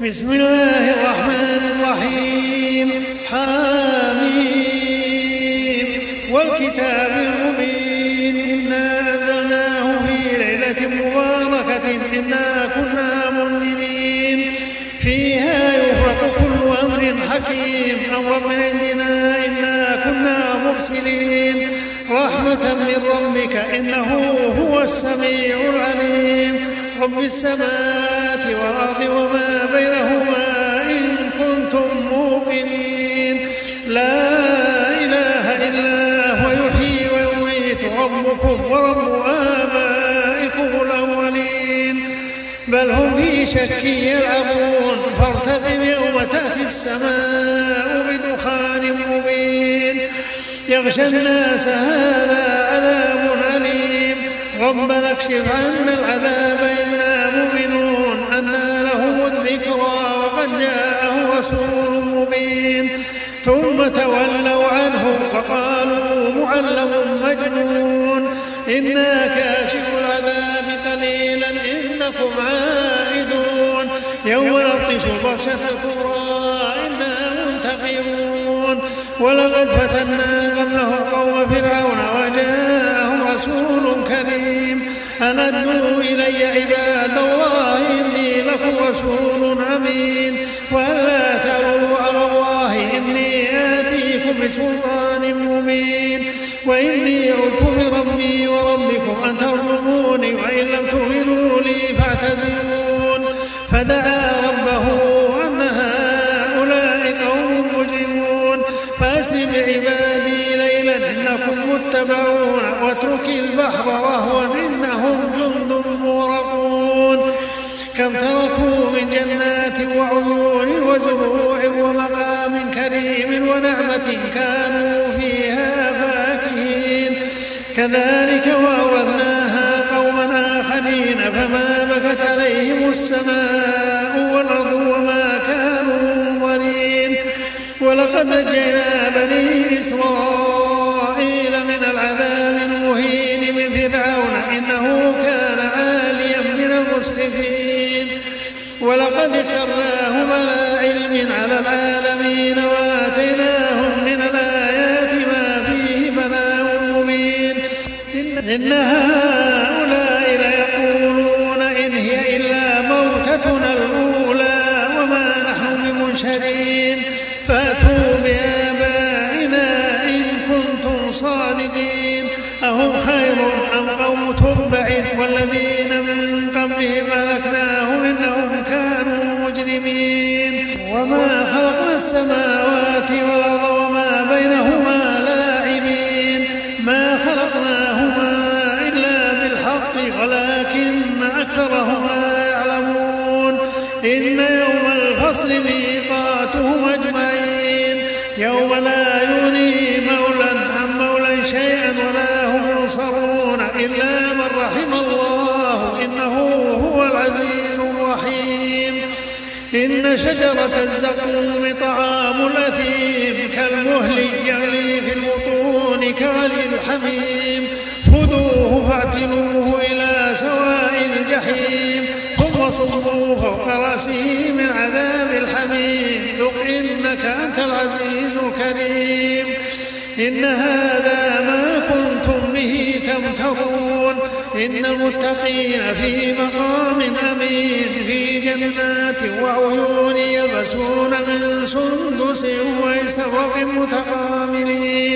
بسم الله الرحمن الرحيم. حاميم والكتاب المبين. إنا أنزلناه في ليلة مباركة. إنا كنا منذرين. فيها يفرق كل أمر حكيم. أمرا من عندنا. إنا كنا مرسلين. رحمة من ربك. إنه هو السميع العليم. رب السماوات والأرض وما بينهما إن كنتم موقنين لا إله إلا هو يحيي ويميت ربكم ورب آبائكم الأولين. بل هم في شك يلعبون. فارتقب يوم تأتي السماء بدخان مبين. يغشى الناس هذا عذاب أليم. ربنا اكشف عنا العذاب جاءهم رسول مبين. ثم تولوا عنه فقالوا معلم مجنون. إنا كاشف العذاب قليلا إنكم عائدون. يوم نبطش البطشة الكبرى إنا منتقمون. ولقد فتنا قبله قوم فرعون وجاءهم رسول كريم. أن أدوا إلي عباد الله بسلطان مبين. وإني عدت بربي وربكم أن ترجموني وإن لم تؤمنوا لي فاعتزلون. فدعا ربه أن هؤلاء قوم مجرمون. فأسر بعبادي ليلا إنكم متبعون. واترك البحر وهو إنهم جند مغرقون. كم تركوا من جنات وعيون وزروع ونعمة كانوا فيها فاكهين. كذلك وأورثناها قوما آخرين فما بكت عليهم السماء والأرض وما كانوا منظرين. ولقد نجينا بني إسرائيل من العذاب المهين من فرعون إنه كان عاليا من المسرفين. ولقد اخترناهم على علم على العالمين إن هؤلاء ليقولون إن هي إلا موتتنا الأولى وما نحن بمنشرين. فأتوا بآبائنا إن كنتم صادقين. أهم خير أم قوم تبع والذين من قبلهم أهلكناهم إنهم كانوا مجرمين. وما خلقنا السماوات والأرض بالحق ولكن أكثرهم لا يعلمون. إن يوم الفصل ميقاتهم أجمعين. يوم لا يغني مولى عن مولى شيئا ولا هم ينصرون إلا من رحم الله إنه هو العزيز الرحيم. إن شجرة الزقوم طعام الأثيم كالمهل يغلي في البطون كغلي الحميم. خذوه ثم صبوا فوق رأسه من عذاب الحميم. ذق إنك أنت العزيز الكريم. إن هذا ما كنتم به تمترون. إن المتقين في مقام أمين. في جنات وعيون يلبسون من سندس واستبرق متقابلين